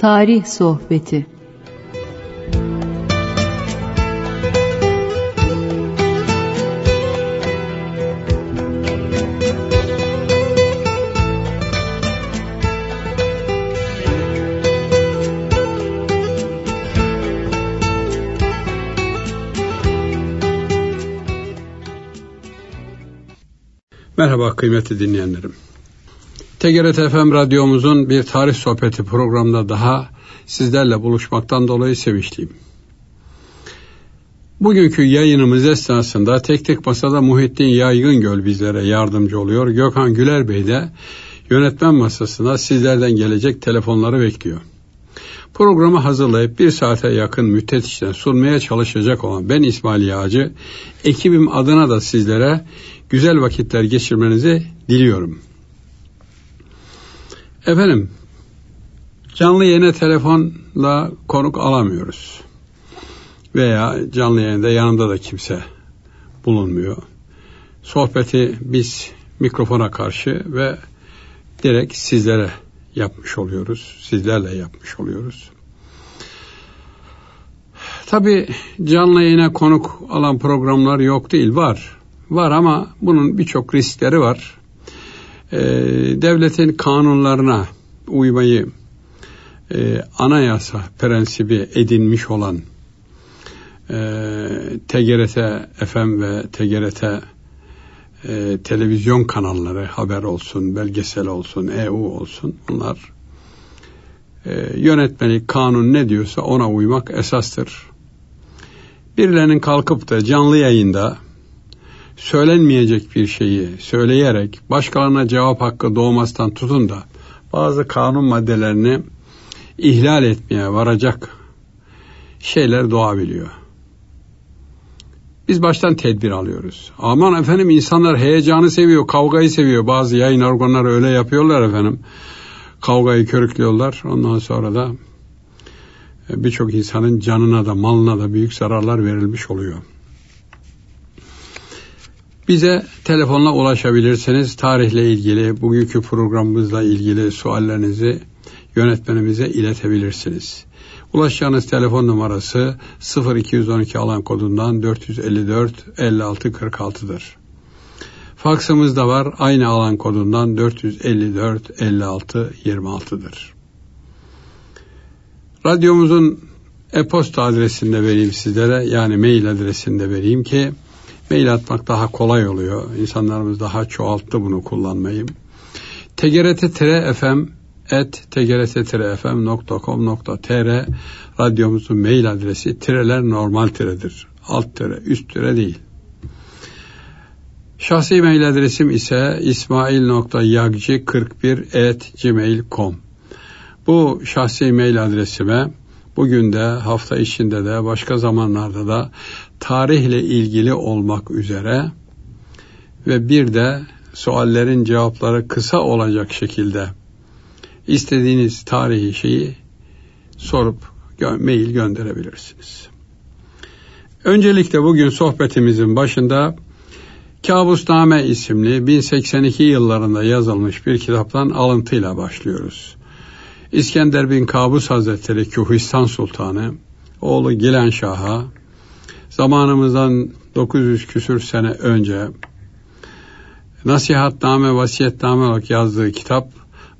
Tarih Sohbeti Merhaba kıymetli dinleyenlerim. TGRT FM radyomuzun bir tarih sohbeti programında daha sizlerle buluşmaktan dolayı sevinçliyim. Bugünkü yayınımız esnasında tek tek masada Muhittin Yaygıngöl bizlere yardımcı oluyor. Gökhan Güler Bey de yönetmen masasına sizlerden gelecek telefonları bekliyor. Programı hazırlayıp bir saate yakın müddet içinde sunmaya çalışacak olan ben İsmail Yağcı, ekibim adına da sizlere güzel vakitler geçirmenizi diliyorum. Efendim, canlı yayına telefonla konuk alamıyoruz. Veya canlı yayında yanımda da kimse bulunmuyor. Sohbeti biz mikrofona karşı ve direkt sizlere yapmış oluyoruz. Sizlerle yapmış oluyoruz. Tabi canlı yayına konuk alan programlar yok değil var. Var ama bunun birçok riskleri var. Ee, devletin kanunlarına uymayı e, anayasa prensibi edinmiş olan e, TGRT FM ve TGRT e, televizyon kanalları haber olsun, belgesel olsun, EU olsun bunlar e, yönetmelik kanun ne diyorsa ona uymak esastır. Birilerinin kalkıp da canlı yayında söylenmeyecek bir şeyi söyleyerek başkalarına cevap hakkı doğmasından tutun da bazı kanun maddelerini ihlal etmeye varacak şeyler doğabiliyor. Biz baştan tedbir alıyoruz. Aman efendim insanlar heyecanı seviyor, kavgayı seviyor. Bazı yayın organları öyle yapıyorlar efendim. Kavgayı körüklüyorlar. Ondan sonra da birçok insanın canına da malına da büyük zararlar verilmiş oluyor. Bize telefonla ulaşabilirsiniz. Tarihle ilgili, bugünkü programımızla ilgili suallerinizi yönetmenimize iletebilirsiniz. Ulaşacağınız telefon numarası 0212 alan kodundan 454 56 46'dır. Faksımız da var aynı alan kodundan 454 56 26'dır. Radyomuzun e-posta adresini de vereyim sizlere yani mail adresini de vereyim ki mail atmak daha kolay oluyor. İnsanlarımız daha çoğalttı bunu kullanmayı. tgrt-fm et tgrt-fm.com.tr radyomuzun mail adresi tireler normal tiredir. Alt tire, üst tire değil. Şahsi mail adresim ise ismail.yagci41 et gmail.com Bu şahsi mail adresime bugün de hafta içinde de başka zamanlarda da tarihle ilgili olmak üzere ve bir de suallerin cevapları kısa olacak şekilde istediğiniz tarihi şeyi sorup mail gönderebilirsiniz. Öncelikle bugün sohbetimizin başında Kabusname isimli 1082 yıllarında yazılmış bir kitaptan alıntıyla başlıyoruz. İskender bin Kabus Hazretleri Kühistan Sultanı, oğlu Gilen Şah'a zamanımızdan 900 küsür sene önce nasihatname, vasiyetname olarak yazdığı kitap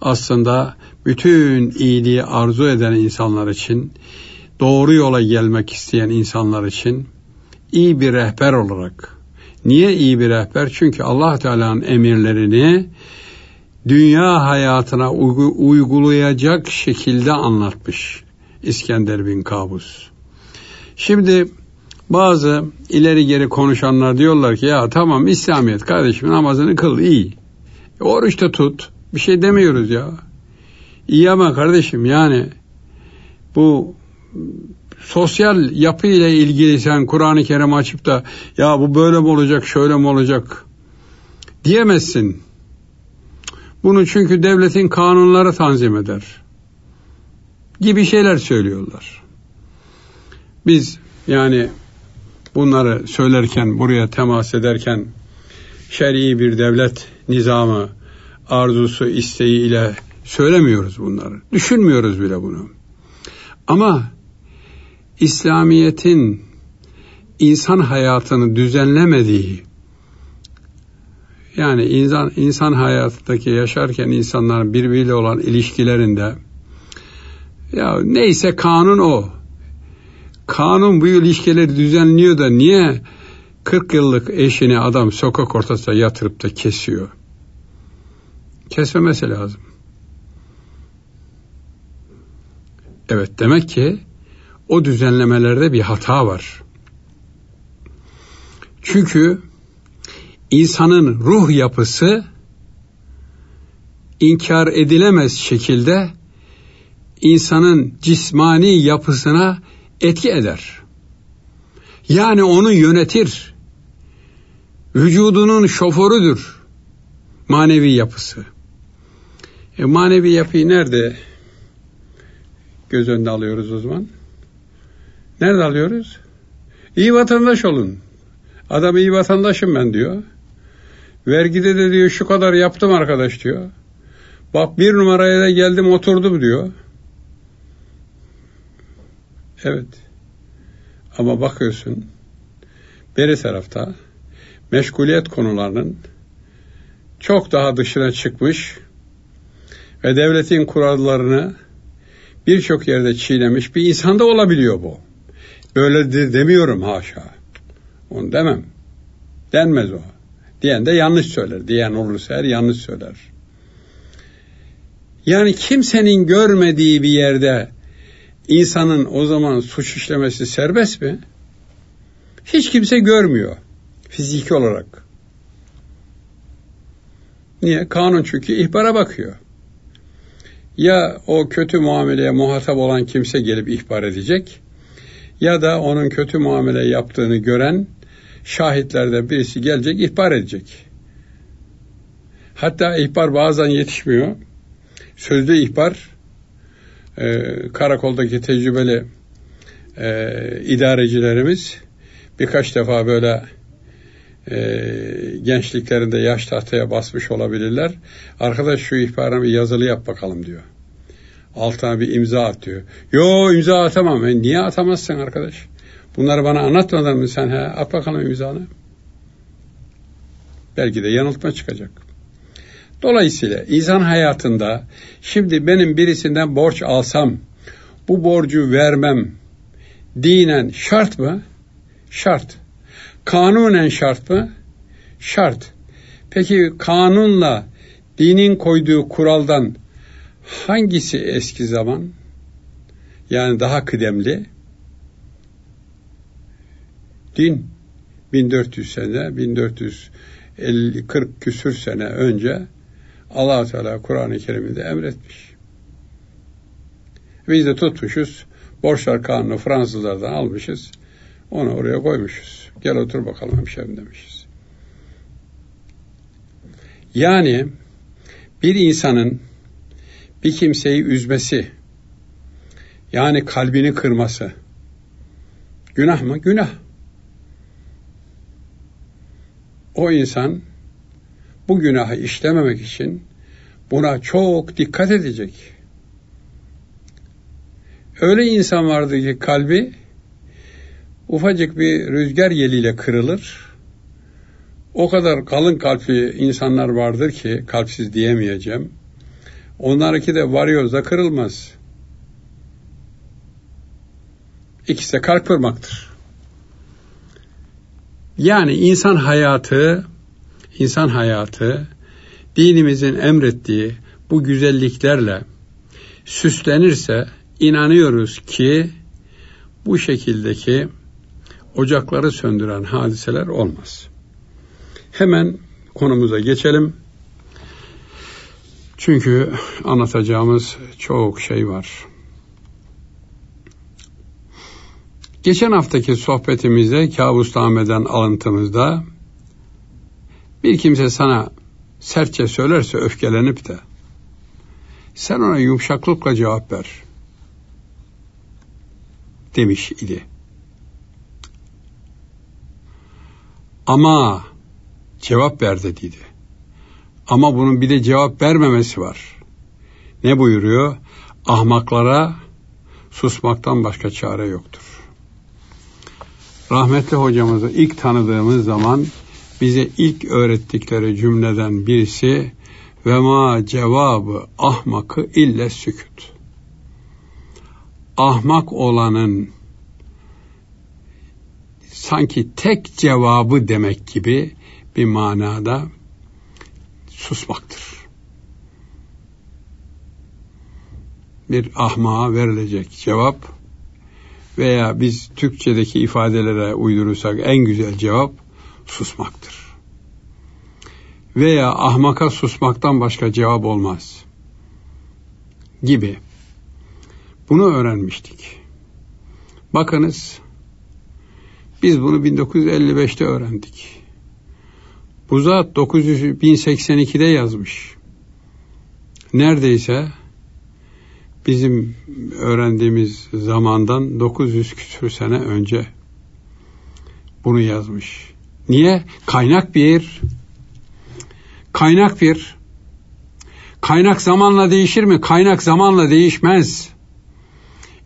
aslında bütün iyiliği arzu eden insanlar için, doğru yola gelmek isteyen insanlar için iyi bir rehber olarak. Niye iyi bir rehber? Çünkü Allah Teala'nın emirlerini dünya hayatına uygulayacak şekilde anlatmış İskender bin Kabus. Şimdi bazı ileri geri konuşanlar diyorlar ki ya tamam İslamiyet kardeşim namazını kıl iyi. E, oruç da tut. Bir şey demiyoruz ya. İyi ama kardeşim yani bu sosyal yapı ile ilgili sen Kur'an-ı Kerim açıp da ya bu böyle mi olacak şöyle mi olacak diyemezsin. Bunu çünkü devletin kanunları tanzim eder. Gibi şeyler söylüyorlar. Biz yani bunları söylerken, buraya temas ederken şer'i bir devlet nizamı, arzusu, isteği ile söylemiyoruz bunları. Düşünmüyoruz bile bunu. Ama İslamiyet'in insan hayatını düzenlemediği yani insan insan hayatındaki yaşarken insanların birbiriyle olan ilişkilerinde ya neyse kanun o. Kanun bu ilişkileri düzenliyor da niye 40 yıllık eşini adam sokak ortasında yatırıp da kesiyor? Kesmemesi lazım. Evet demek ki o düzenlemelerde bir hata var. Çünkü insanın ruh yapısı inkar edilemez şekilde insanın cismani yapısına etki eder. Yani onu yönetir. Vücudunun şoförüdür manevi yapısı. E, manevi yapıyı nerede göz önüne alıyoruz o zaman? Nerede alıyoruz? İyi vatandaş olun. Adam iyi vatandaşım ben diyor. Vergide de diyor şu kadar yaptım arkadaş diyor. Bak bir numaraya da geldim oturdum diyor. Evet. Ama bakıyorsun beri tarafta meşguliyet konularının çok daha dışına çıkmış ve devletin kurallarını birçok yerde çiğnemiş bir insanda olabiliyor bu. Böyle de demiyorum haşa. Onu demem. Denmez o. Diyen de yanlış söyler. Diyen olursa her yanlış söyler. Yani kimsenin görmediği bir yerde insanın o zaman suç işlemesi serbest mi? Hiç kimse görmüyor fiziki olarak. Niye? Kanun çünkü ihbara bakıyor. Ya o kötü muameleye muhatap olan kimse gelip ihbar edecek ya da onun kötü muamele yaptığını gören şahitlerden birisi gelecek ihbar edecek. Hatta ihbar bazen yetişmiyor. Sözlü ihbar e, karakoldaki tecrübeli e, idarecilerimiz birkaç defa böyle e, gençliklerinde yaş tahtaya basmış olabilirler. Arkadaş şu ihbarı bir yazılı yap bakalım diyor. Altına bir imza at diyor. Yo imza atamam. E, niye atamazsın arkadaş? Bunları bana anlatmadın mı sen? He? At bakalım imzanı. Belki de yanıltma çıkacak. Dolayısıyla insan hayatında şimdi benim birisinden borç alsam bu borcu vermem dinen şart mı? Şart. Kanunen şart mı? Şart. Peki kanunla dinin koyduğu kuraldan hangisi eski zaman? Yani daha kıdemli? Din 1400 sene, 1450 40 küsür sene önce allah Teala Kur'an-ı Kerim'inde emretmiş. Biz de tutmuşuz, borçlar kanunu Fransızlardan almışız, onu oraya koymuşuz. Gel otur bakalım hemşerim demişiz. Yani bir insanın bir kimseyi üzmesi, yani kalbini kırması, günah mı? Günah. O insan bu günahı işlememek için buna çok dikkat edecek. Öyle insan vardı ki kalbi ufacık bir rüzgar yeliyle kırılır. O kadar kalın kalpli insanlar vardır ki kalpsiz diyemeyeceğim. Onlarınki de varyoz kırılmaz. İkisi de kalp kırmaktır. Yani insan hayatı, insan hayatı dinimizin emrettiği bu güzelliklerle süslenirse inanıyoruz ki bu şekildeki ocakları söndüren hadiseler olmaz. Hemen konumuza geçelim. Çünkü anlatacağımız çok şey var. Geçen haftaki sohbetimizde kabusnameden alıntımızda bir kimse sana sertçe söylerse öfkelenip de sen ona yumuşaklıkla cevap ver demiş idi. Ama cevap ver dediydi. Ama bunun bir de cevap vermemesi var. Ne buyuruyor? Ahmaklara susmaktan başka çare yoktur. Rahmetli hocamızı ilk tanıdığımız zaman bize ilk öğrettikleri cümleden birisi ve ma cevabı ahmakı ille sükut. Ahmak olanın sanki tek cevabı demek gibi bir manada susmaktır. Bir ahmağa verilecek cevap veya biz Türkçedeki ifadelere uydurursak en güzel cevap susmaktır. Veya ahmaka susmaktan başka cevap olmaz gibi. Bunu öğrenmiştik. Bakınız biz bunu 1955'te öğrendik. Bu zat 1082'de yazmış. Neredeyse bizim öğrendiğimiz zamandan 900 küsur sene önce bunu yazmış. Niye? Kaynak bir. Kaynak bir. Kaynak zamanla değişir mi? Kaynak zamanla değişmez.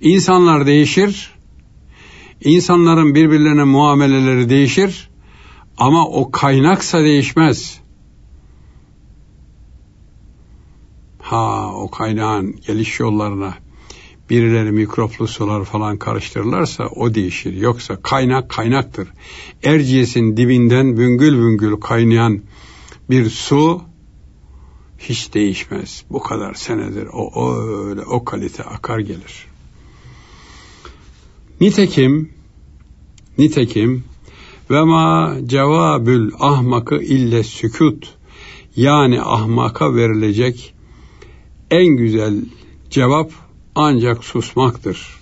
İnsanlar değişir. İnsanların birbirlerine muameleleri değişir. Ama o kaynaksa değişmez. Ha o kaynağın geliş yollarına birileri mikroplu sular falan karıştırırlarsa o değişir. Yoksa kaynak kaynaktır. Erciyes'in dibinden büngül büngül kaynayan bir su hiç değişmez. Bu kadar senedir o, öyle o kalite akar gelir. Nitekim nitekim ve ma cevabül ahmakı ille sükut yani ahmaka verilecek en güzel cevap ancak susmaktır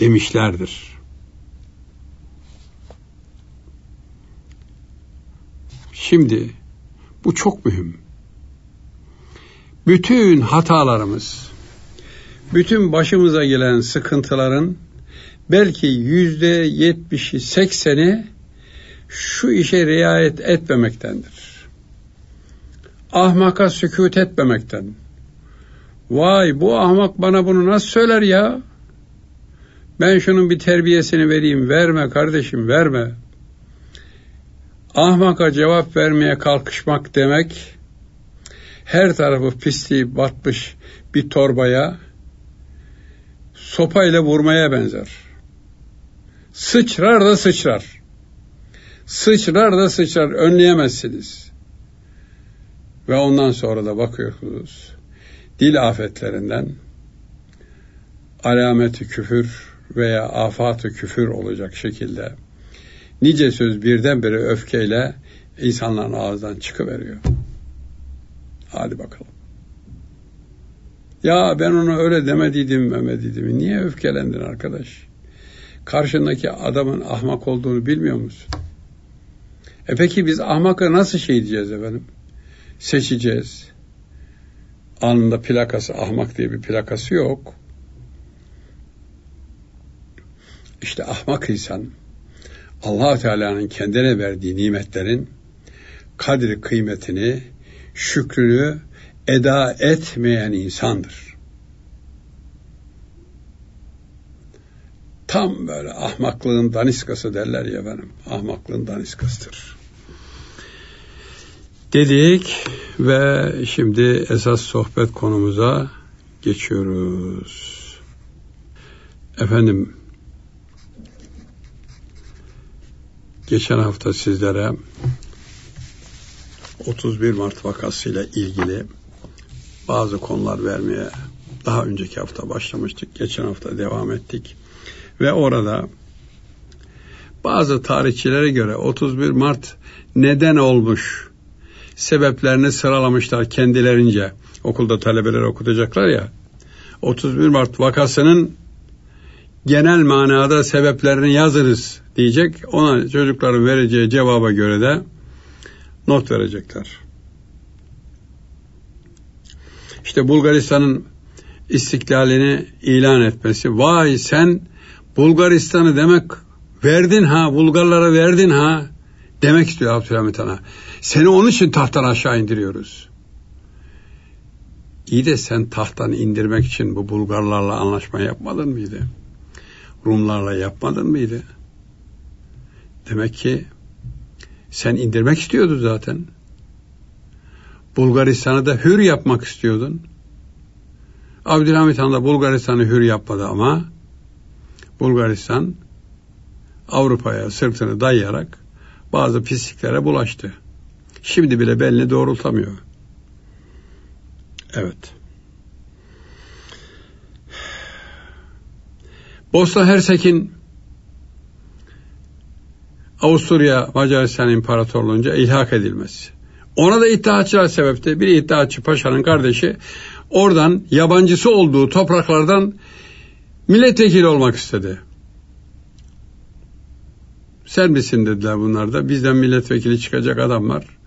demişlerdir. Şimdi bu çok mühim. Bütün hatalarımız, bütün başımıza gelen sıkıntıların belki yüzde yetmişi, sekseni şu işe riayet etmemektendir. Ahmaka sükut etmemekten. Vay bu ahmak bana bunu nasıl söyler ya? Ben şunun bir terbiyesini vereyim. Verme kardeşim verme. Ahmaka cevap vermeye kalkışmak demek her tarafı pisliği batmış bir torbaya sopayla vurmaya benzer. Sıçrar da sıçrar. Sıçrar da sıçrar önleyemezsiniz. Ve ondan sonra da bakıyorsunuz dil afetlerinden alameti küfür veya afatı küfür olacak şekilde nice söz birdenbire öfkeyle insanların ağzından çıkıveriyor. Hadi bakalım. Ya ben onu öyle demediydim memediydim. Niye öfkelendin arkadaş? Karşındaki adamın ahmak olduğunu bilmiyor musun? E peki biz ahmakı nasıl şey diyeceğiz efendim? Seçeceğiz. Anında plakası ahmak diye bir plakası yok. İşte ahmak insan allah Teala'nın kendine verdiği nimetlerin kadri kıymetini, şükrünü eda etmeyen insandır. Tam böyle ahmaklığın daniskası derler ya benim. Ahmaklığın daniskasıdır. Dedik ve şimdi esas sohbet konumuza geçiyoruz. Efendim geçen hafta sizlere 31 Mart vakasıyla ilgili bazı konular vermeye daha önceki hafta başlamıştık. Geçen hafta devam ettik. Ve orada bazı tarihçilere göre 31 Mart neden olmuş sebeplerini sıralamışlar kendilerince. Okulda talebeler okutacaklar ya. 31 Mart vakasının genel manada sebeplerini yazırız diyecek. Ona çocukların vereceği cevaba göre de not verecekler. İşte Bulgaristan'ın istiklalini ilan etmesi. Vay sen Bulgaristan'ı demek verdin ha, Bulgarlara verdin ha demek istiyor Abdülhamit Han'a. Seni onun için tahttan aşağı indiriyoruz. İyi de sen tahttan indirmek için bu Bulgarlarla anlaşma yapmadın mıydı? Rumlarla yapmadın mıydı? Demek ki sen indirmek istiyordun zaten. Bulgaristan'ı da hür yapmak istiyordun. Abdülhamit Han da Bulgaristan'ı hür yapmadı ama Bulgaristan Avrupa'ya sırtını dayayarak bazı pisliklere bulaştı. Şimdi bile belini doğrultamıyor. Evet. Bosna Hersek'in Avusturya Macaristan İmparatorluğunca ilhak edilmesi. Ona da iddiaçılar sebepti. Bir iddiaçı paşanın kardeşi oradan yabancısı olduğu topraklardan milletvekili olmak istedi. Sen misin dediler bunlar da. Bizden milletvekili çıkacak adamlar.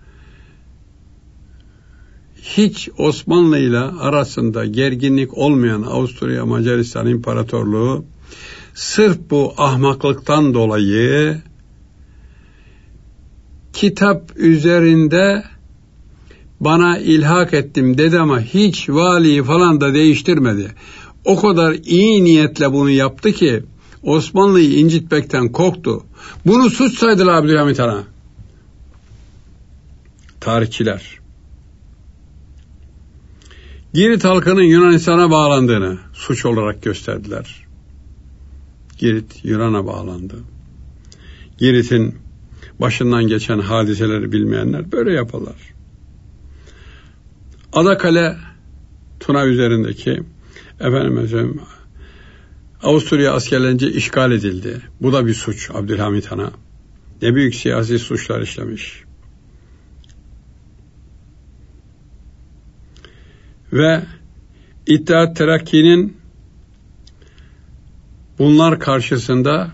Hiç Osmanlı ile arasında gerginlik olmayan Avusturya Macaristan İmparatorluğu sırf bu ahmaklıktan dolayı kitap üzerinde bana ilhak ettim dedi ama hiç valiyi falan da değiştirmedi. O kadar iyi niyetle bunu yaptı ki Osmanlı'yı incitmekten korktu. Bunu suç saydılar Abdülhamit Han'a. Tarihçiler. Girit halkının Yunanistan'a bağlandığını suç olarak gösterdiler. Girit Yunan'a bağlandı. Girit'in başından geçen hadiseleri bilmeyenler böyle yaparlar. Adakale Tuna üzerindeki efendim Avusturya askerlerince işgal edildi. Bu da bir suç Abdülhamit Han'a. Ne büyük siyasi suçlar işlemiş. Ve İttihat Terakki'nin bunlar karşısında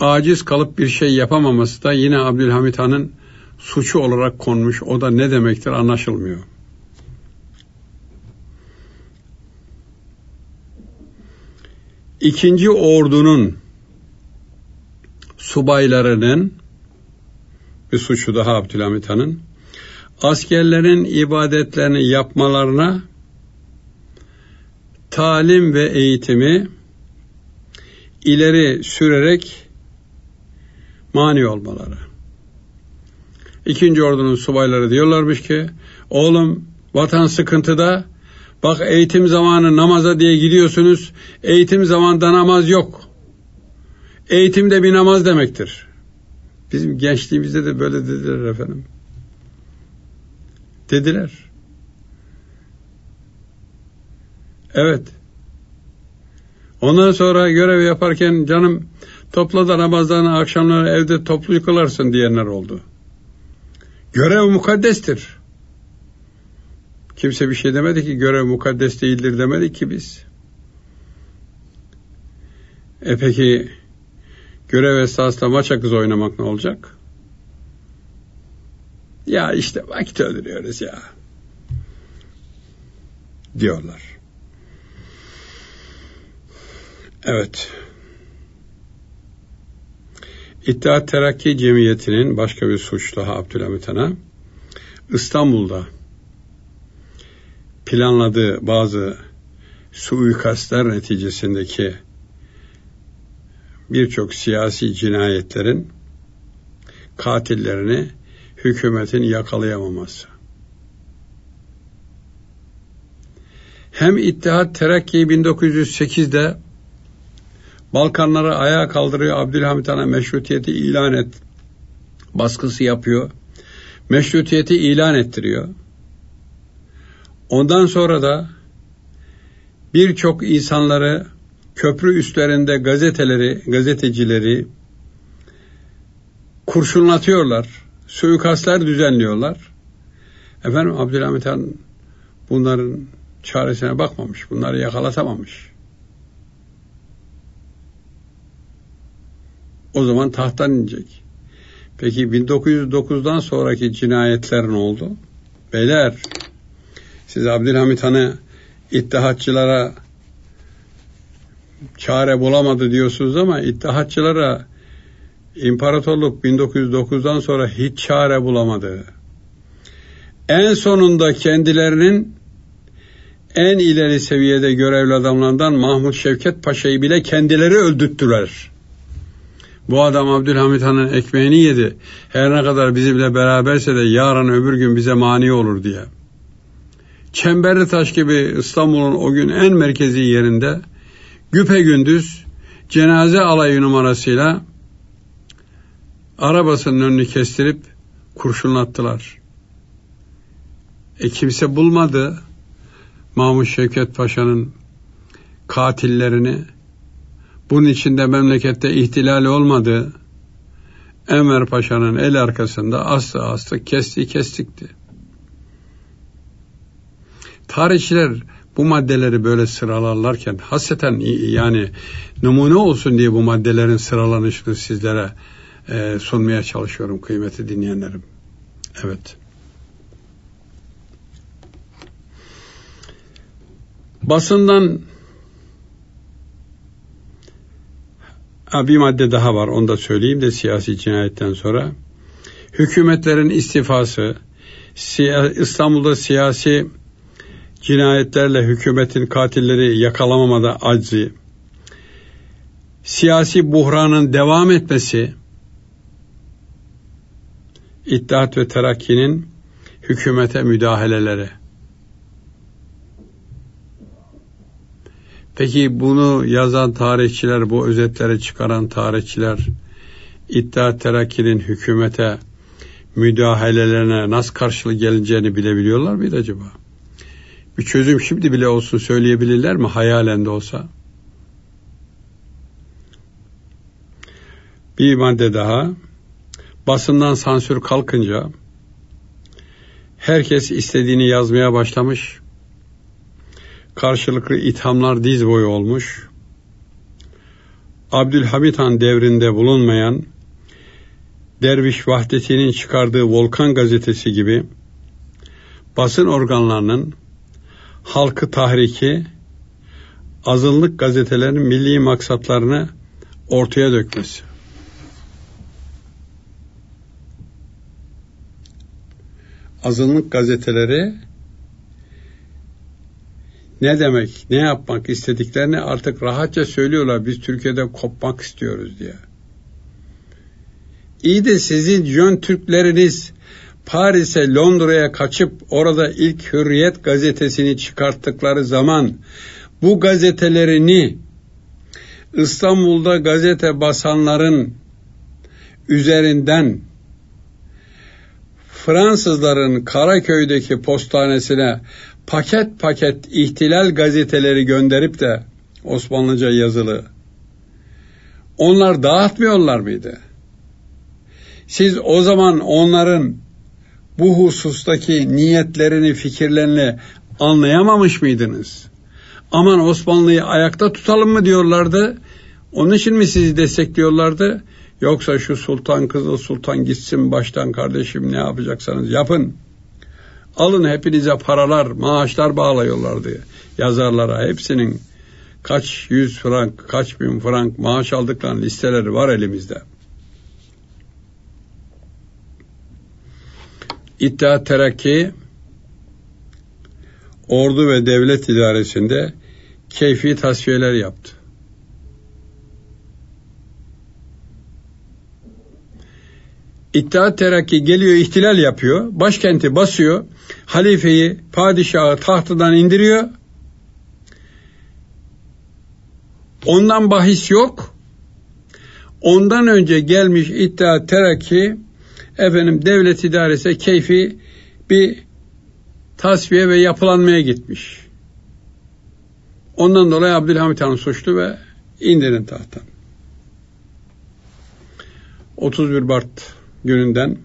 aciz kalıp bir şey yapamaması da yine Abdülhamit Han'ın suçu olarak konmuş. O da ne demektir anlaşılmıyor. İkinci ordunun subaylarının bir suçu daha Abdülhamit Han'ın askerlerin ibadetlerini yapmalarına talim ve eğitimi ileri sürerek mani olmaları. İkinci ordunun subayları diyorlarmış ki oğlum vatan sıkıntıda bak eğitim zamanı namaza diye gidiyorsunuz eğitim zamanında namaz yok. Eğitim de bir namaz demektir. Bizim gençliğimizde de böyle dediler efendim. Dediler. Evet. Ondan sonra görev yaparken canım topla da namazlarını akşamları evde toplu kılarsın diyenler oldu. Görev mukaddestir. Kimse bir şey demedi ki görev mukaddes değildir demedi ki biz. E peki görev esasında maça kız oynamak ne olacak? Ya işte vakit öldürüyoruz ya. Diyorlar. Evet. İttihat Terakki Cemiyeti'nin başka bir suçlu Abdülhamit Han'a İstanbul'da planladığı bazı suikastler neticesindeki birçok siyasi cinayetlerin katillerini hükümetin yakalayamaması. Hem İttihat Terakki 1908'de Balkanları ayağa kaldırıyor. Abdülhamit Han'a meşrutiyeti ilan et. Baskısı yapıyor. Meşrutiyeti ilan ettiriyor. Ondan sonra da birçok insanları köprü üstlerinde gazeteleri, gazetecileri kurşunlatıyorlar. Suikastlar düzenliyorlar. Efendim Abdülhamit Han bunların çaresine bakmamış. Bunları yakalatamamış. O zaman tahttan inecek. Peki 1909'dan sonraki cinayetler ne oldu? Beyler, siz Abdülhamit Han'ı ittihatçılara çare bulamadı diyorsunuz ama ittihatçılara imparatorluk 1909'dan sonra hiç çare bulamadı. En sonunda kendilerinin en ileri seviyede görevli adamlardan Mahmut Şevket Paşa'yı bile kendileri öldürttüler. Bu adam Abdülhamit Han'ın ekmeğini yedi. Her ne kadar bizimle beraberse de yarın öbür gün bize mani olur diye. Çemberli taş gibi İstanbul'un o gün en merkezi yerinde güpe gündüz cenaze alayı numarasıyla arabasının önünü kestirip kurşunlattılar. E kimse bulmadı Mahmut Şevket Paşa'nın katillerini. Bunun içinde memlekette ihtilali olmadı. Enver Paşa'nın el arkasında aslı aslı kesti kestikti. Tarihçiler bu maddeleri böyle sıralarlarken hasreten yani numune olsun diye bu maddelerin sıralanışını sizlere e, sunmaya çalışıyorum kıymeti dinleyenlerim. Evet. Basından bir madde daha var onu da söyleyeyim de siyasi cinayetten sonra. Hükümetlerin istifası, İstanbul'da siyasi cinayetlerle hükümetin katilleri yakalamamada aczi, siyasi buhranın devam etmesi, İttihat ve Terakki'nin hükümete müdahaleleri. Peki bunu yazan tarihçiler, bu özetleri çıkaran tarihçiler İttihat Terakki'nin hükümete müdahalelerine nasıl karşılık geleceğini bilebiliyorlar mıydı acaba? Bir çözüm şimdi bile olsun söyleyebilirler mi hayalen de olsa? Bir madde daha. Basından sansür kalkınca herkes istediğini yazmaya başlamış. Karşılıklı ithamlar diz boyu olmuş. Abdülhamit Han devrinde bulunmayan Derviş Vahdeti'nin çıkardığı Volkan gazetesi gibi basın organlarının halkı tahriki, azınlık gazetelerin milli maksatlarını ortaya dökmesi. Azınlık gazeteleri ne demek, ne yapmak istediklerini artık rahatça söylüyorlar. Biz Türkiye'de kopmak istiyoruz diye. İyi de sizin Jön Türkleriniz Paris'e, Londra'ya kaçıp orada ilk Hürriyet gazetesini çıkarttıkları zaman bu gazetelerini İstanbul'da gazete basanların üzerinden Fransızların Karaköy'deki postanesine paket paket ihtilal gazeteleri gönderip de Osmanlıca yazılı onlar dağıtmıyorlar mıydı? Siz o zaman onların bu husustaki niyetlerini, fikirlerini anlayamamış mıydınız? Aman Osmanlı'yı ayakta tutalım mı diyorlardı? Onun için mi sizi destekliyorlardı? Yoksa şu sultan kızıl sultan gitsin baştan kardeşim ne yapacaksanız yapın. Alın hepinize paralar, maaşlar bağlıyorlardı yazarlara. Hepsinin kaç yüz frank, kaç bin frank maaş aldıklarının listeleri var elimizde. İttihat Terakki ordu ve devlet idaresinde keyfi tasfiyeler yaptı. İttihat Terakki geliyor ihtilal yapıyor, başkenti basıyor, halifeyi, padişahı tahtından indiriyor. Ondan bahis yok. Ondan önce gelmiş İttihat Terakki efendim devlet idaresi keyfi bir tasfiye ve yapılanmaya gitmiş. Ondan dolayı Abdülhamit Han suçlu ve indirin tahttan. 31 Mart gününden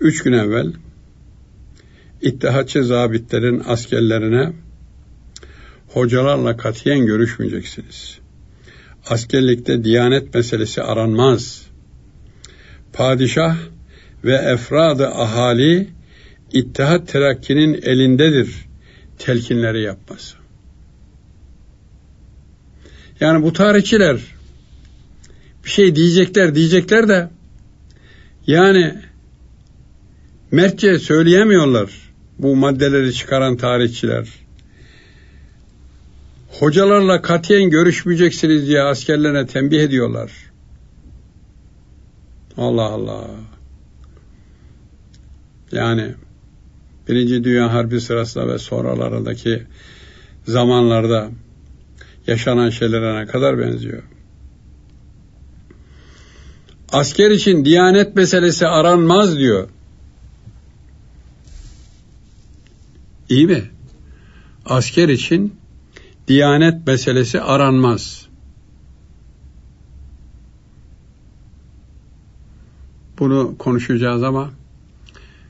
3 gün evvel İttihatçı zabitlerin askerlerine hocalarla katiyen görüşmeyeceksiniz. Askerlikte diyanet meselesi aranmaz. Padişah ve efradı ahali İttihat Terakki'nin elindedir telkinleri yapması. Yani bu tarihçiler bir şey diyecekler diyecekler de yani Mertçe söyleyemiyorlar bu maddeleri çıkaran tarihçiler. Hocalarla katiyen görüşmeyeceksiniz diye askerlerine tembih ediyorlar. Allah Allah. Yani Birinci Dünya Harbi sırasında ve sonralarındaki zamanlarda yaşanan şeylere ne kadar benziyor. Asker için diyanet meselesi aranmaz diyor. İyi mi? Asker için diyanet meselesi aranmaz. Bunu konuşacağız ama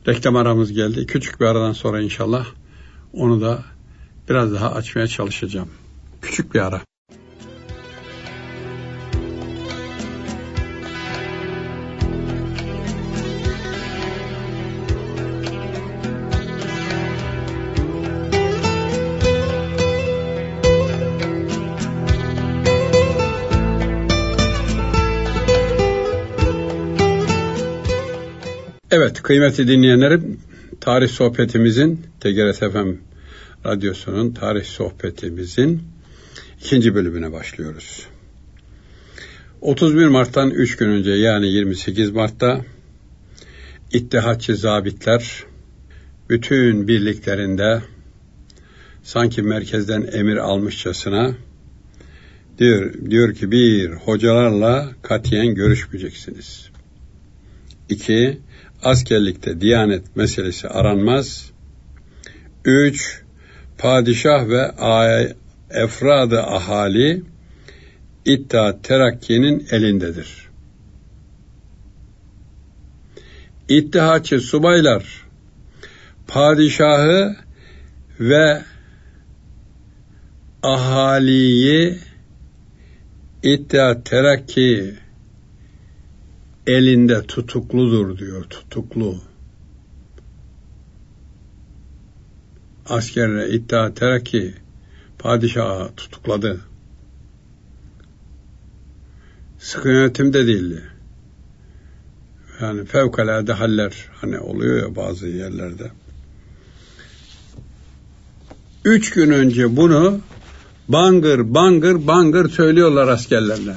reklam aramız geldi. Küçük bir aradan sonra inşallah onu da biraz daha açmaya çalışacağım. Küçük bir ara. Evet, kıymetli dinleyenlerim, tarih sohbetimizin, TGRT FM Radyosu'nun tarih sohbetimizin ikinci bölümüne başlıyoruz. 31 Mart'tan 3 gün önce yani 28 Mart'ta İttihatçı zabitler bütün birliklerinde sanki merkezden emir almışçasına diyor, diyor ki bir hocalarla katiyen görüşmeyeceksiniz. İki, askerlikte diyanet meselesi aranmaz. Üç, padişah ve efradı ahali İttihat Terakki'nin elindedir. İttihatçı subaylar padişahı ve ahaliyi İttihat Terakki elinde tutukludur diyor, tutuklu. Askerle İttihat Terakki padişahı tutukladı. Sıkı yönetim de değildi. Yani fevkalade haller hani oluyor ya bazı yerlerde. Üç gün önce bunu bangır bangır bangır söylüyorlar askerlerine.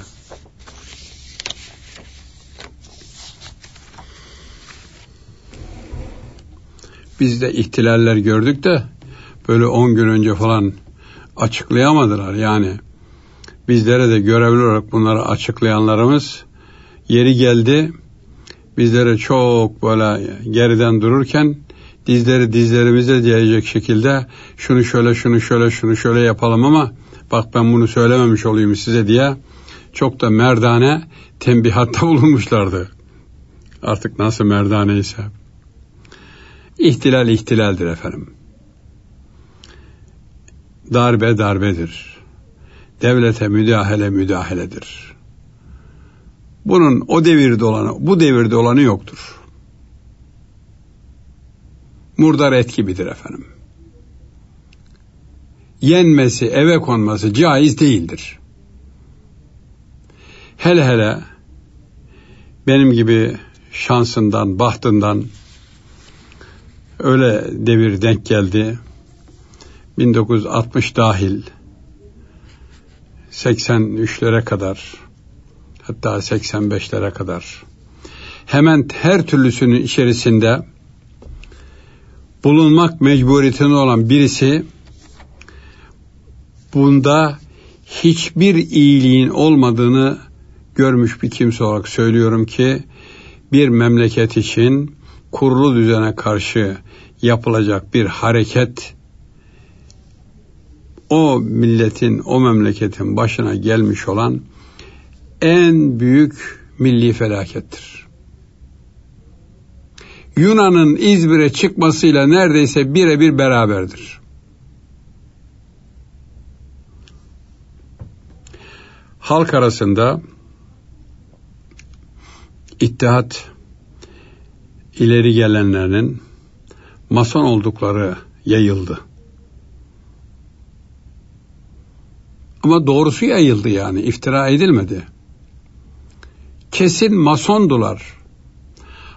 Biz de ihtilaller gördük de böyle on gün önce falan açıklayamadılar yani. Bizlere de görevli olarak bunları açıklayanlarımız yeri geldi. Bizlere çok böyle geriden dururken dizleri dizlerimize diyecek şekilde şunu şöyle şunu şöyle şunu şöyle yapalım ama bak ben bunu söylememiş olayım size diye çok da merdane tembihatta bulunmuşlardı. Artık nasıl merdane ise. İhtilal ihtilaldir efendim. Darbe darbedir. Devlete müdahale müdahaledir. Bunun o devirde olanı, bu devirde olanı yoktur. Murdar et gibidir efendim. Yenmesi, eve konması caiz değildir. Hele hele benim gibi şansından, bahtından öyle devir denk geldi. 1960 dahil 83'lere kadar hatta 85'lere kadar hemen her türlüsünün içerisinde bulunmak mecburiyetinde olan birisi bunda hiçbir iyiliğin olmadığını görmüş bir kimse olarak söylüyorum ki bir memleket için kurulu düzene karşı yapılacak bir hareket o milletin, o memleketin başına gelmiş olan en büyük milli felakettir. Yunan'ın İzmir'e çıkmasıyla neredeyse birebir beraberdir. Halk arasında ittihat ileri gelenlerin mason oldukları yayıldı. Ama doğrusu yayıldı yani iftira edilmedi. Kesin masondular.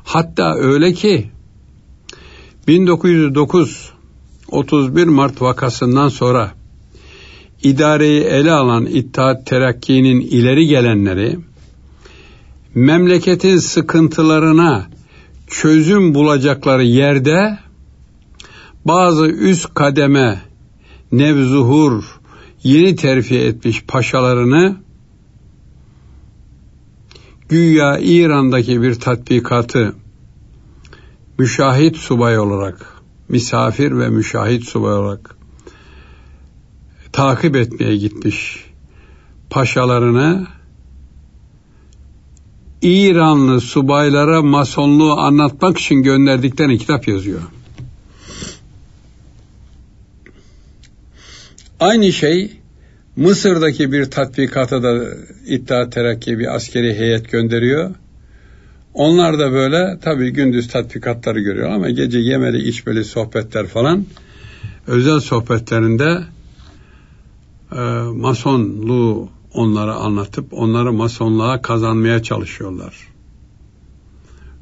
Hatta öyle ki 1909 31 Mart vakasından sonra idareyi ele alan İttihat Terakki'nin ileri gelenleri memleketin sıkıntılarına çözüm bulacakları yerde bazı üst kademe nevzuhur yeni terfi etmiş paşalarını güya İran'daki bir tatbikatı müşahit subay olarak misafir ve müşahit subay olarak takip etmeye gitmiş paşalarını İranlı subaylara masonluğu anlatmak için gönderdiklerini kitap yazıyor. Aynı şey Mısır'daki bir tatbikata da İttihat Terakki bir askeri heyet gönderiyor. Onlar da böyle tabii gündüz tatbikatları görüyor ama gece yemeli içmeli sohbetler falan. Özel sohbetlerinde e, masonluğu onlara anlatıp onları masonluğa kazanmaya çalışıyorlar.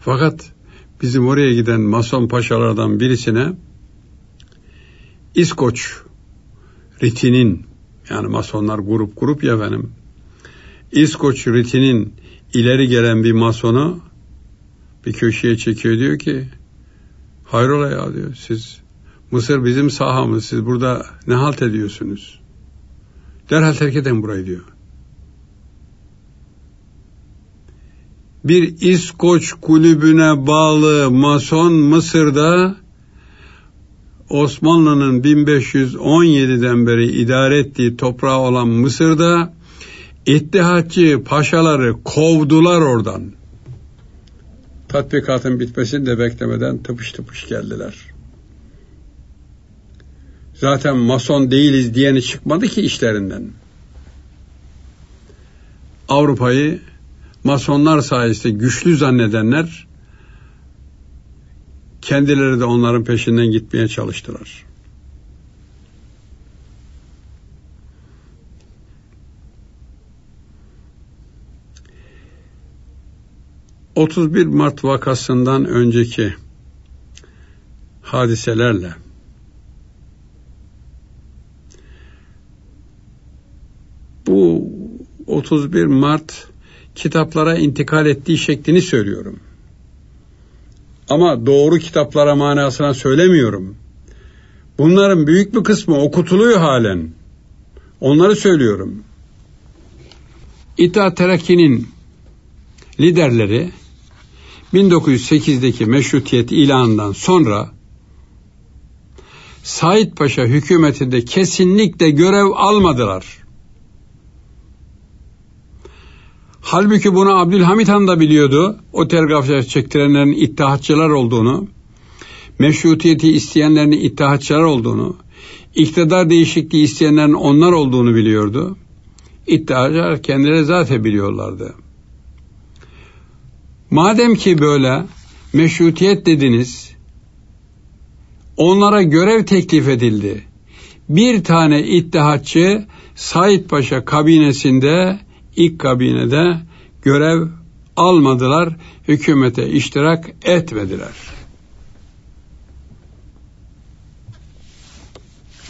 Fakat bizim oraya giden mason paşalardan birisine İskoç ritinin yani masonlar grup grup ya benim İskoç ritinin ileri gelen bir masonu bir köşeye çekiyor diyor ki hayrola ya diyor siz Mısır bizim sahamız siz burada ne halt ediyorsunuz? Derhal terk edin burayı diyor. Bir İskoç kulübüne bağlı mason Mısır'da Osmanlı'nın 1517'den beri idare ettiği toprağı olan Mısır'da İttihatçı paşaları kovdular oradan. Tatbikatın bitmesini de beklemeden tıpış tıpış geldiler. Zaten mason değiliz diyeni çıkmadı ki işlerinden. Avrupa'yı masonlar sayesinde güçlü zannedenler kendileri de onların peşinden gitmeye çalıştılar. ...31 Mart vakasından önceki hadiselerle bu 31 Mart kitaplara intikal ettiği şeklini söylüyorum. Ama doğru kitaplara manasına söylemiyorum. Bunların büyük bir kısmı okutuluyor halen. Onları söylüyorum. İttihat Terakki'nin liderleri 1908'deki meşrutiyet ilanından sonra Said Paşa hükümetinde kesinlikle görev almadılar. Halbuki bunu Abdülhamit Han da biliyordu. O telgrafçılar çektirenlerin ittihatçılar olduğunu, meşrutiyeti isteyenlerin ittihatçılar olduğunu, iktidar değişikliği isteyenlerin onlar olduğunu biliyordu. İttihatçılar kendileri zaten biliyorlardı. Madem ki böyle meşrutiyet dediniz, onlara görev teklif edildi. Bir tane ittihatçı Said Paşa kabinesinde ilk kabinede görev almadılar, hükümete iştirak etmediler.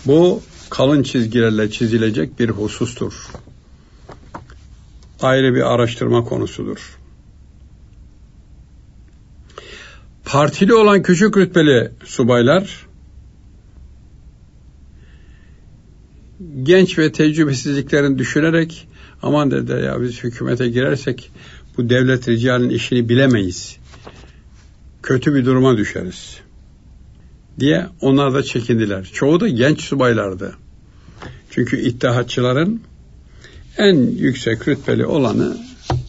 Bu kalın çizgilerle çizilecek bir husustur. Ayrı bir araştırma konusudur. Partili olan küçük rütbeli subaylar genç ve tecrübesizliklerini düşünerek aman dediler ya biz hükümete girersek bu devlet ricalin işini bilemeyiz. Kötü bir duruma düşeriz. Diye onlar da çekindiler. Çoğu da genç subaylardı. Çünkü ittihatçıların en yüksek rütbeli olanı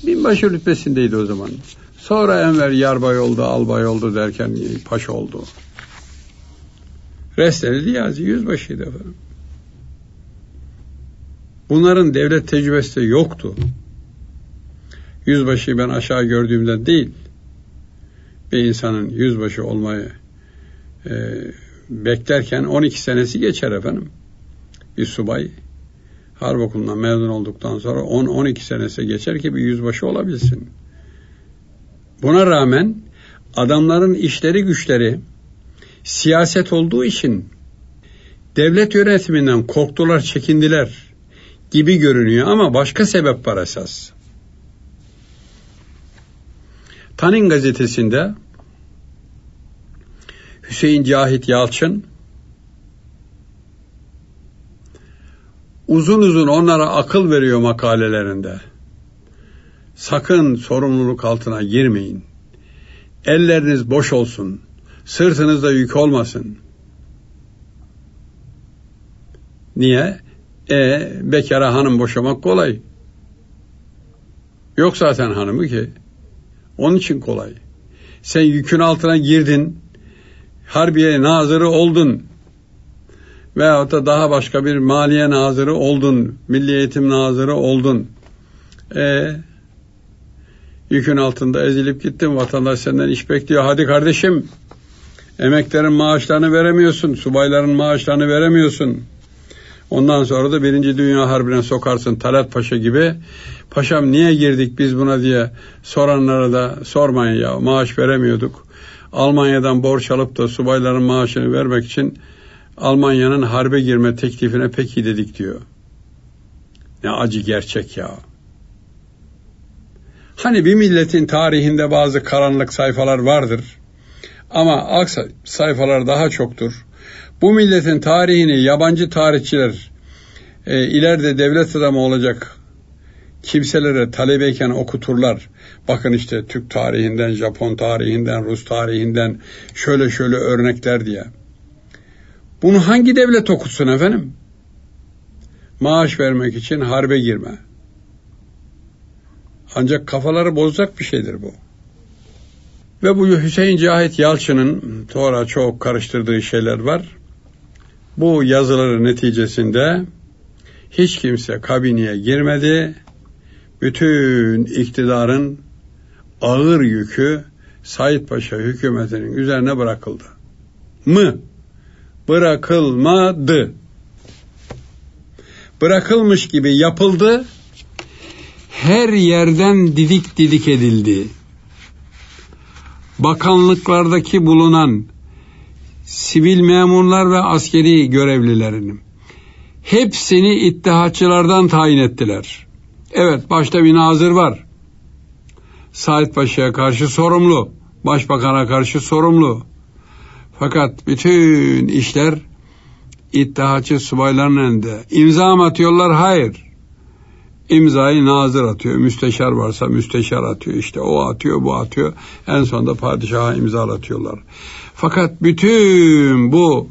binbaşı rütbesindeydi o zaman. Sonra Enver yarbay oldu, albay oldu derken paşa oldu. Resteli Niyazi yüzbaşıydı efendim. Bunların devlet tecrübesi de yoktu. Yüzbaşı ben aşağı gördüğümde değil, bir insanın yüzbaşı olmayı e, beklerken 12 senesi geçer efendim. Bir subay harp okulundan mezun olduktan sonra 10-12 senesi geçer ki bir yüzbaşı olabilsin. Buna rağmen adamların işleri güçleri siyaset olduğu için devlet yönetiminden korktular, çekindiler gibi görünüyor ama başka sebep var esas. Tanin gazetesinde Hüseyin Cahit Yalçın uzun uzun onlara akıl veriyor makalelerinde. Sakın sorumluluk altına girmeyin. Elleriniz boş olsun. Sırtınızda yük olmasın. Niye? E bekara hanım boşamak kolay. Yok zaten hanımı ki. Onun için kolay. Sen yükün altına girdin. Harbiye nazırı oldun. Veyahut da daha başka bir maliye nazırı oldun. Milli eğitim nazırı oldun. E yükün altında ezilip gittin. Vatandaş senden iş bekliyor. Hadi kardeşim emeklerin maaşlarını veremiyorsun. Subayların maaşlarını veremiyorsun. Ondan sonra da Birinci Dünya Harbi'ne sokarsın Talat Paşa gibi. Paşam niye girdik biz buna diye soranlara da sormayın ya maaş veremiyorduk. Almanya'dan borç alıp da subayların maaşını vermek için Almanya'nın harbe girme teklifine peki dedik diyor. Ne acı gerçek ya. Hani bir milletin tarihinde bazı karanlık sayfalar vardır. Ama ak sayfalar daha çoktur. Bu milletin tarihini yabancı tarihçiler e, ileride devlet adamı olacak kimselere talebeyken okuturlar. Bakın işte Türk tarihinden, Japon tarihinden, Rus tarihinden şöyle şöyle örnekler diye. Bunu hangi devlet okutsun efendim? Maaş vermek için harbe girme. Ancak kafaları bozacak bir şeydir bu. Ve bu Hüseyin Cahit Yalçın'ın sonra çok karıştırdığı şeyler var. Bu yazıları neticesinde hiç kimse kabineye girmedi. Bütün iktidarın ağır yükü Said Paşa hükümetinin üzerine bırakıldı. Mı? Bırakılmadı. Bırakılmış gibi yapıldı. Her yerden didik didik edildi. Bakanlıklardaki bulunan sivil memurlar ve askeri görevlilerinin hepsini ittihatçılardan tayin ettiler. Evet başta bir nazır var. Said Paşa'ya karşı sorumlu, başbakana karşı sorumlu. Fakat bütün işler ittihatçı subayların elinde. İmza mı atıyorlar? Hayır. İmzayı nazır atıyor. Müsteşar varsa müsteşar atıyor. İşte o atıyor, bu atıyor. En sonunda padişaha imzalatıyorlar. Fakat bütün bu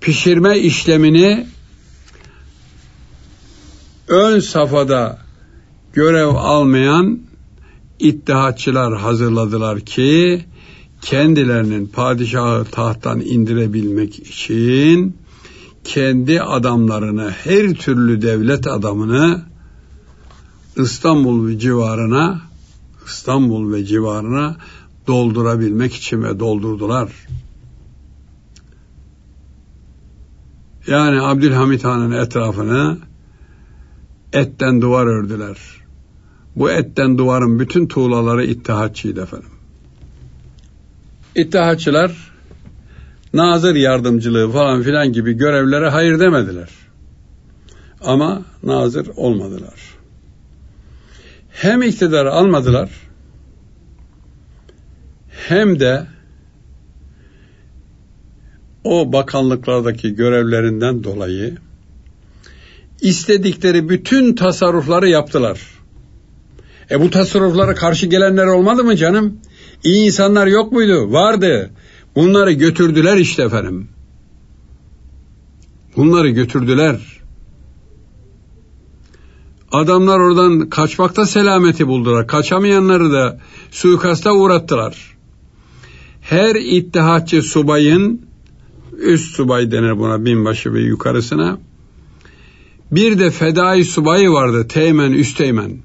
pişirme işlemini ön safhada görev almayan ittihatçılar hazırladılar ki kendilerinin padişahı tahttan indirebilmek için kendi adamlarını her türlü devlet adamını İstanbul ve civarına İstanbul ve civarına doldurabilmek için ve doldurdular. Yani Abdülhamit Han'ın etrafını etten duvar ördüler. Bu etten duvarın bütün tuğlaları ittihatçıydı efendim. İttihatçılar nazır yardımcılığı falan filan gibi görevlere hayır demediler. Ama nazır olmadılar. Hem iktidar almadılar hem de o bakanlıklardaki görevlerinden dolayı istedikleri bütün tasarrufları yaptılar. E bu tasarruflara karşı gelenler olmadı mı canım? İyi insanlar yok muydu? Vardı. Bunları götürdüler işte efendim. Bunları götürdüler. Adamlar oradan kaçmakta selameti buldular. Kaçamayanları da suikasta uğrattılar. Her ittihatçı subayın üst subay denir buna binbaşı ve yukarısına bir de fedai subayı vardı teğmen üsteğmen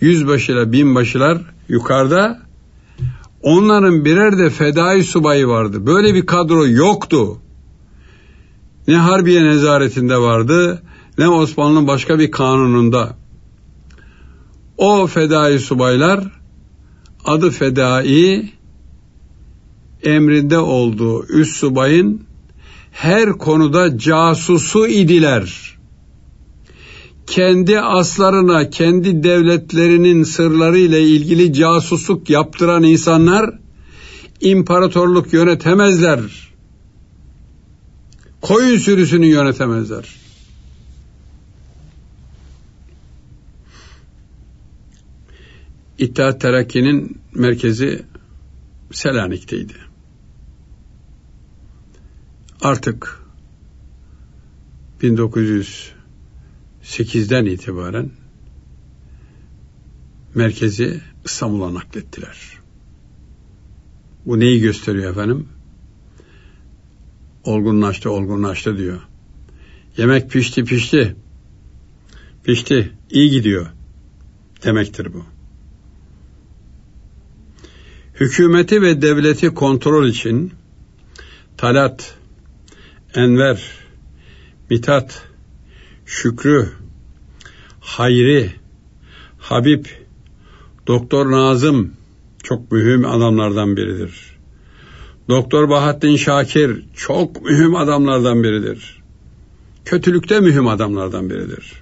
yüzbaşı ile binbaşılar yukarıda onların birer de fedai subayı vardı böyle bir kadro yoktu ne Harbiye nezaretinde vardı ne Osmanlı başka bir kanununda o fedai subaylar adı fedai emrinde olduğu üst subayın her konuda casusu idiler. Kendi aslarına, kendi devletlerinin sırları ile ilgili casusluk yaptıran insanlar imparatorluk yönetemezler. Koyun sürüsünü yönetemezler. İttihat Terakki'nin merkezi Selanik'teydi. Artık 1908'den itibaren merkezi İstanbul'a naklettiler. Bu neyi gösteriyor efendim? Olgunlaştı, olgunlaştı diyor. Yemek pişti, pişti. Pişti, iyi gidiyor demektir bu. Hükümeti ve devleti kontrol için Talat, Enver, Mitat, Şükrü, Hayri, Habib, Doktor Nazım çok mühim adamlardan biridir. Doktor Bahattin Şakir çok mühim adamlardan biridir. Kötülükte mühim adamlardan biridir.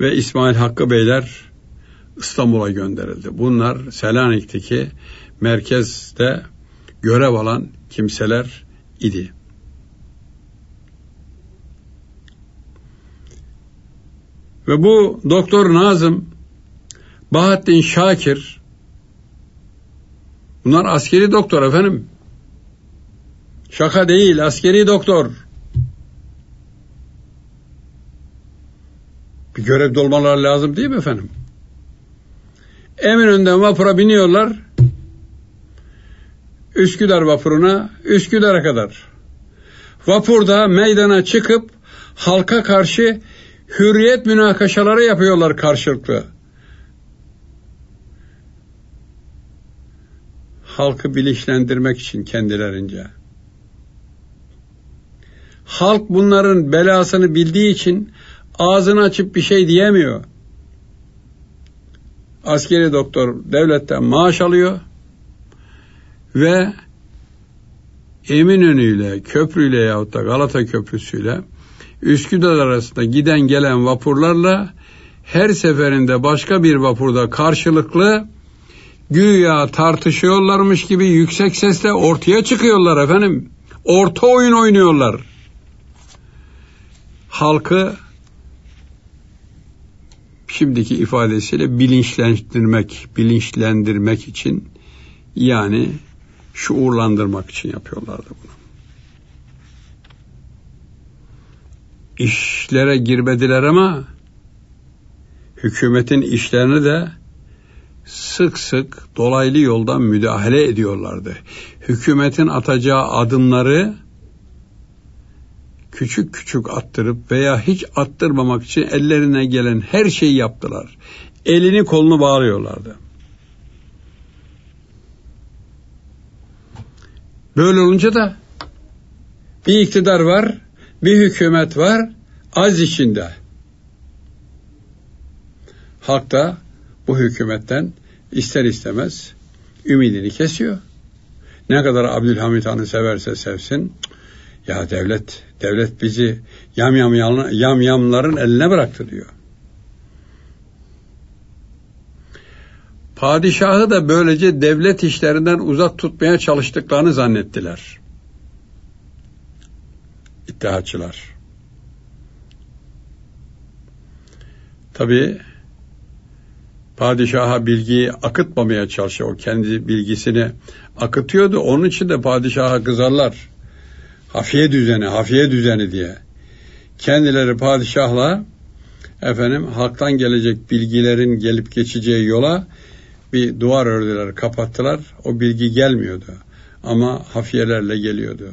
Ve İsmail Hakkı Beyler İstanbul'a gönderildi. Bunlar Selanik'teki merkezde görev alan kimseler idi. Ve bu Doktor Nazım, Bahattin Şakir, bunlar askeri doktor efendim. Şaka değil, askeri doktor. Bir görevde olmaları lazım değil mi efendim? Eminönü'nden vapura biniyorlar. Üsküdar vapuruna, Üsküdar'a kadar. Vapurda meydana çıkıp halka karşı hürriyet münakaşaları yapıyorlar karşılıklı. Halkı bilinçlendirmek için kendilerince. Halk bunların belasını bildiği için ağzını açıp bir şey diyemiyor askeri doktor devletten maaş alıyor ve Eminönü ile köprüyle yahut da Galata Köprüsü'yle Üsküdar arasında giden gelen vapurlarla her seferinde başka bir vapurda karşılıklı güya tartışıyorlarmış gibi yüksek sesle ortaya çıkıyorlar efendim. Orta oyun oynuyorlar. Halkı şimdiki ifadesiyle bilinçlendirmek, bilinçlendirmek için yani şuurlandırmak için yapıyorlardı bunu. İşlere girmediler ama hükümetin işlerini de sık sık dolaylı yoldan müdahale ediyorlardı. Hükümetin atacağı adımları küçük küçük attırıp veya hiç attırmamak için ellerine gelen her şeyi yaptılar. Elini kolunu bağlıyorlardı. Böyle olunca da bir iktidar var, bir hükümet var, az içinde. Halk da bu hükümetten ister istemez ümidini kesiyor. Ne kadar Abdülhamit Han'ı severse sevsin, ya devlet, devlet bizi yam yam yam yamların eline bıraktı diyor. Padişahı da böylece devlet işlerinden uzak tutmaya çalıştıklarını zannettiler. İttihatçılar. Tabi padişaha bilgiyi akıtmamaya çalışıyor. O kendi bilgisini akıtıyordu. Onun için de padişaha kızarlar hafiye düzeni, hafiye düzeni diye kendileri padişahla efendim halktan gelecek bilgilerin gelip geçeceği yola bir duvar ördüler, kapattılar. O bilgi gelmiyordu. Ama hafiyelerle geliyordu.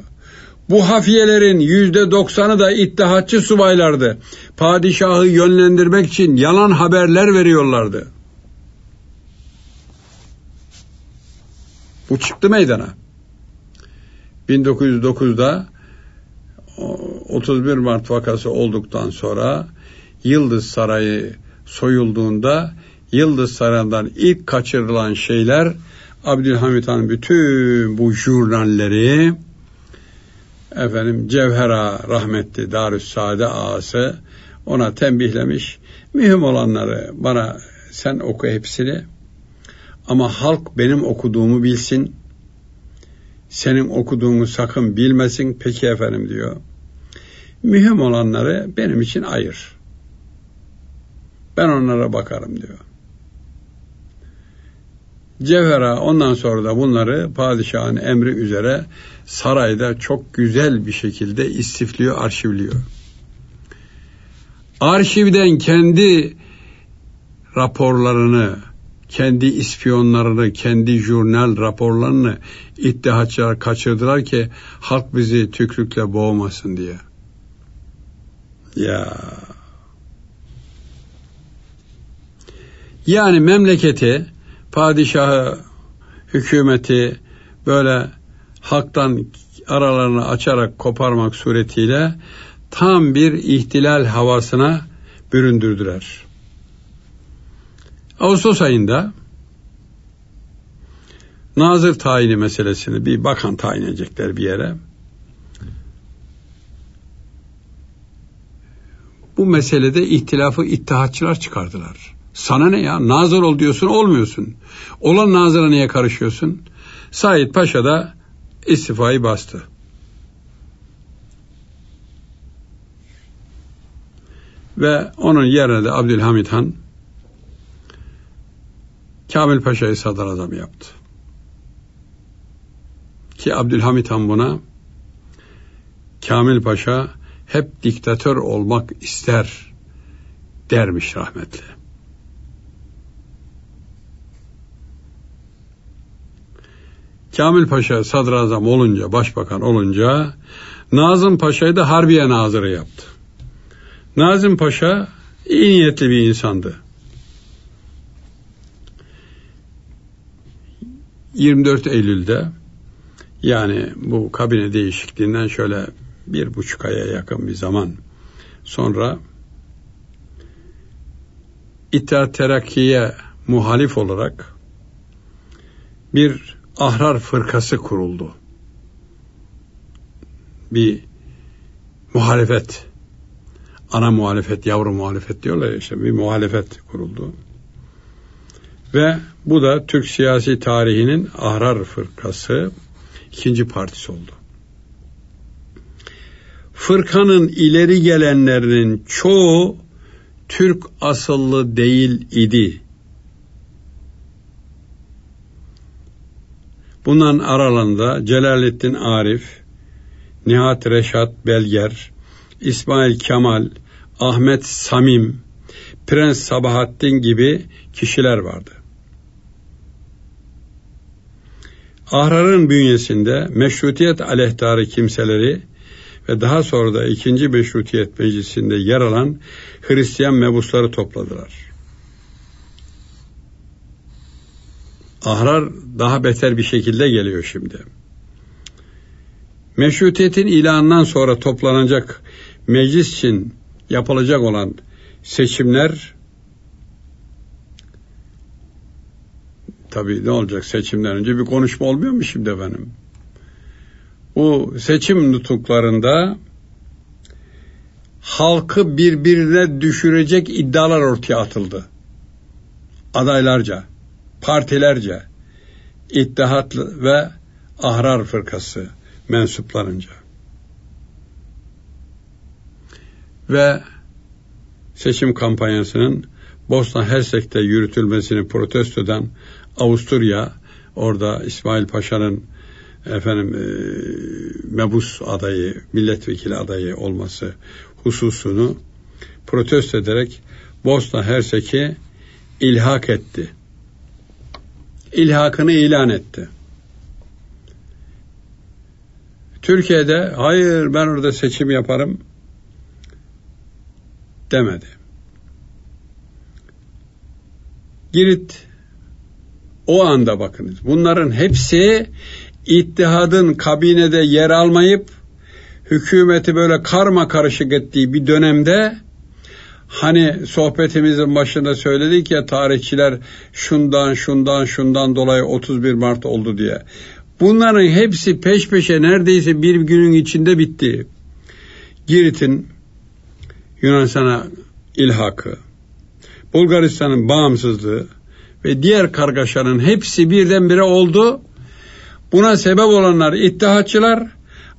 Bu hafiyelerin yüzde doksanı da ittihatçı subaylardı. Padişahı yönlendirmek için yalan haberler veriyorlardı. Bu çıktı meydana. 1909'da 31 Mart vakası olduktan sonra Yıldız Sarayı soyulduğunda Yıldız Sarayı'ndan ilk kaçırılan şeyler Abdülhamit Han bütün bu jurnalleri efendim Cevhera rahmetli Darüssaade ağası ona tembihlemiş. Mühim olanları bana sen oku hepsini ama halk benim okuduğumu bilsin. Senin okuduğunu sakın bilmesin. Peki efendim diyor. Mühim olanları benim için ayır. Ben onlara bakarım diyor. Cevhera ondan sonra da bunları padişahın emri üzere sarayda çok güzel bir şekilde istifliyor, arşivliyor. Arşivden kendi raporlarını, kendi ispiyonlarını, kendi jurnal raporlarını iddiaçlar kaçırdılar ki halk bizi tükrükle boğmasın diye. Ya. Yani memleketi, padişahı, hükümeti böyle halktan aralarını açarak koparmak suretiyle tam bir ihtilal havasına büründürdüler. Ağustos ayında nazır tayini meselesini bir bakan tayin edecekler bir yere. Bu meselede ihtilafı ittihatçılar çıkardılar. Sana ne ya? Nazır ol diyorsun olmuyorsun. Olan nazıra niye karışıyorsun? Said Paşa da istifayı bastı. Ve onun yerine de Abdülhamit Han Kamil Paşa'yı sadrazam yaptı. Ki Abdülhamit Han buna Kamil Paşa hep diktatör olmak ister dermiş rahmetli. Kamil Paşa sadrazam olunca, başbakan olunca Nazım Paşa'yı da Harbiye Nazırı yaptı. Nazım Paşa iyi niyetli bir insandı. 24 Eylül'de yani bu kabine değişikliğinden şöyle bir buçuk aya yakın bir zaman sonra İttihat Terakki'ye muhalif olarak bir ahrar fırkası kuruldu. Bir muhalefet, ana muhalefet, yavru muhalefet diyorlar ya işte bir muhalefet kuruldu. Ve bu da Türk siyasi tarihinin Ahrar Fırkası ikinci partisi oldu. Fırkanın ileri gelenlerinin çoğu Türk asıllı değil idi. Bunların aralarında Celalettin Arif, Nihat Reşat Belger, İsmail Kemal, Ahmet Samim, Prens Sabahattin gibi kişiler vardı. Ahrar'ın bünyesinde meşrutiyet aleyhtarı kimseleri ve daha sonra da ikinci meşrutiyet meclisinde yer alan Hristiyan mebusları topladılar. Ahrar daha beter bir şekilde geliyor şimdi. Meşrutiyetin ilanından sonra toplanacak meclis için yapılacak olan seçimler tabii ne olacak seçimden önce bir konuşma olmuyor mu şimdi efendim? Bu seçim nutuklarında halkı birbirine düşürecek iddialar ortaya atıldı. Adaylarca, partilerce, İttihat ve Ahrar Fırkası mensuplarınca. Ve seçim kampanyasının Bosna Hersek'te yürütülmesini protesto eden Avusturya orada İsmail Paşa'nın efendim e, mebus adayı, milletvekili adayı olması hususunu protesto ederek Bosna Hersek'i ilhak etti. İlhakını ilan etti. Türkiye'de hayır ben orada seçim yaparım demedi. Girit o anda bakınız. Bunların hepsi ittihadın kabinede yer almayıp hükümeti böyle karma karışık ettiği bir dönemde Hani sohbetimizin başında söyledik ya tarihçiler şundan şundan şundan dolayı 31 Mart oldu diye. Bunların hepsi peş peşe neredeyse bir günün içinde bitti. Girit'in Yunanistan'a ilhakı, Bulgaristan'ın bağımsızlığı ve diğer kargaşanın hepsi birdenbire oldu. Buna sebep olanlar ittihatçılar,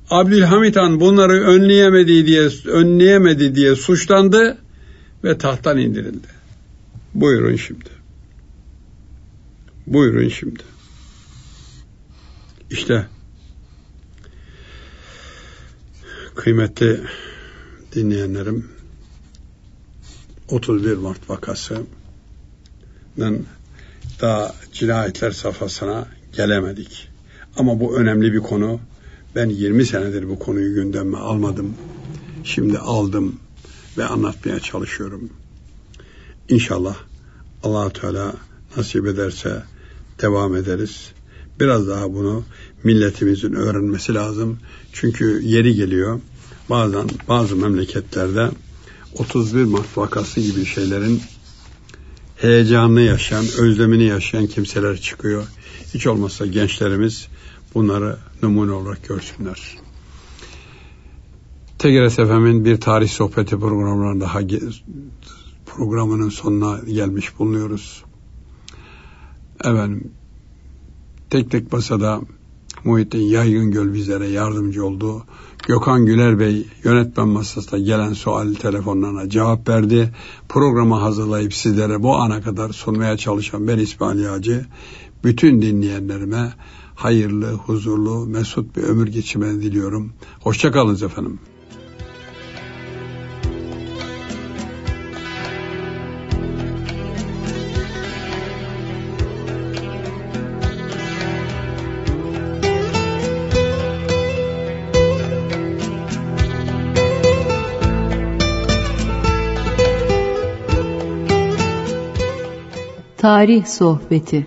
Abdülhamit Han bunları önleyemedi diye önleyemedi diye suçlandı ve tahttan indirildi. Buyurun şimdi. Buyurun şimdi. İşte kıymetli dinleyenlerim 31 Mart vakasının daha cinayetler safhasına gelemedik. Ama bu önemli bir konu. Ben 20 senedir bu konuyu gündeme almadım. Şimdi aldım ve anlatmaya çalışıyorum. İnşallah allah Teala nasip ederse devam ederiz. Biraz daha bunu milletimizin öğrenmesi lazım. Çünkü yeri geliyor. Bazen bazı memleketlerde 31 Mart vakası gibi şeylerin heyecanını yaşayan, özlemini yaşayan kimseler çıkıyor. Hiç olmazsa gençlerimiz bunları numune olarak görsünler. TGRS FM'in bir tarih sohbeti programlarında daha programının sonuna gelmiş bulunuyoruz. Efendim, tek tek basada Muhittin Yaygın Göl bizlere yardımcı oldu. Gökhan Güler Bey yönetmen masasında gelen sual telefonlarına cevap verdi. Programı hazırlayıp sizlere bu ana kadar sunmaya çalışan ben İsmail Yağcı. Bütün dinleyenlerime hayırlı, huzurlu, mesut bir ömür geçirmeni diliyorum. Hoşçakalınız efendim. Tarih Sohbeti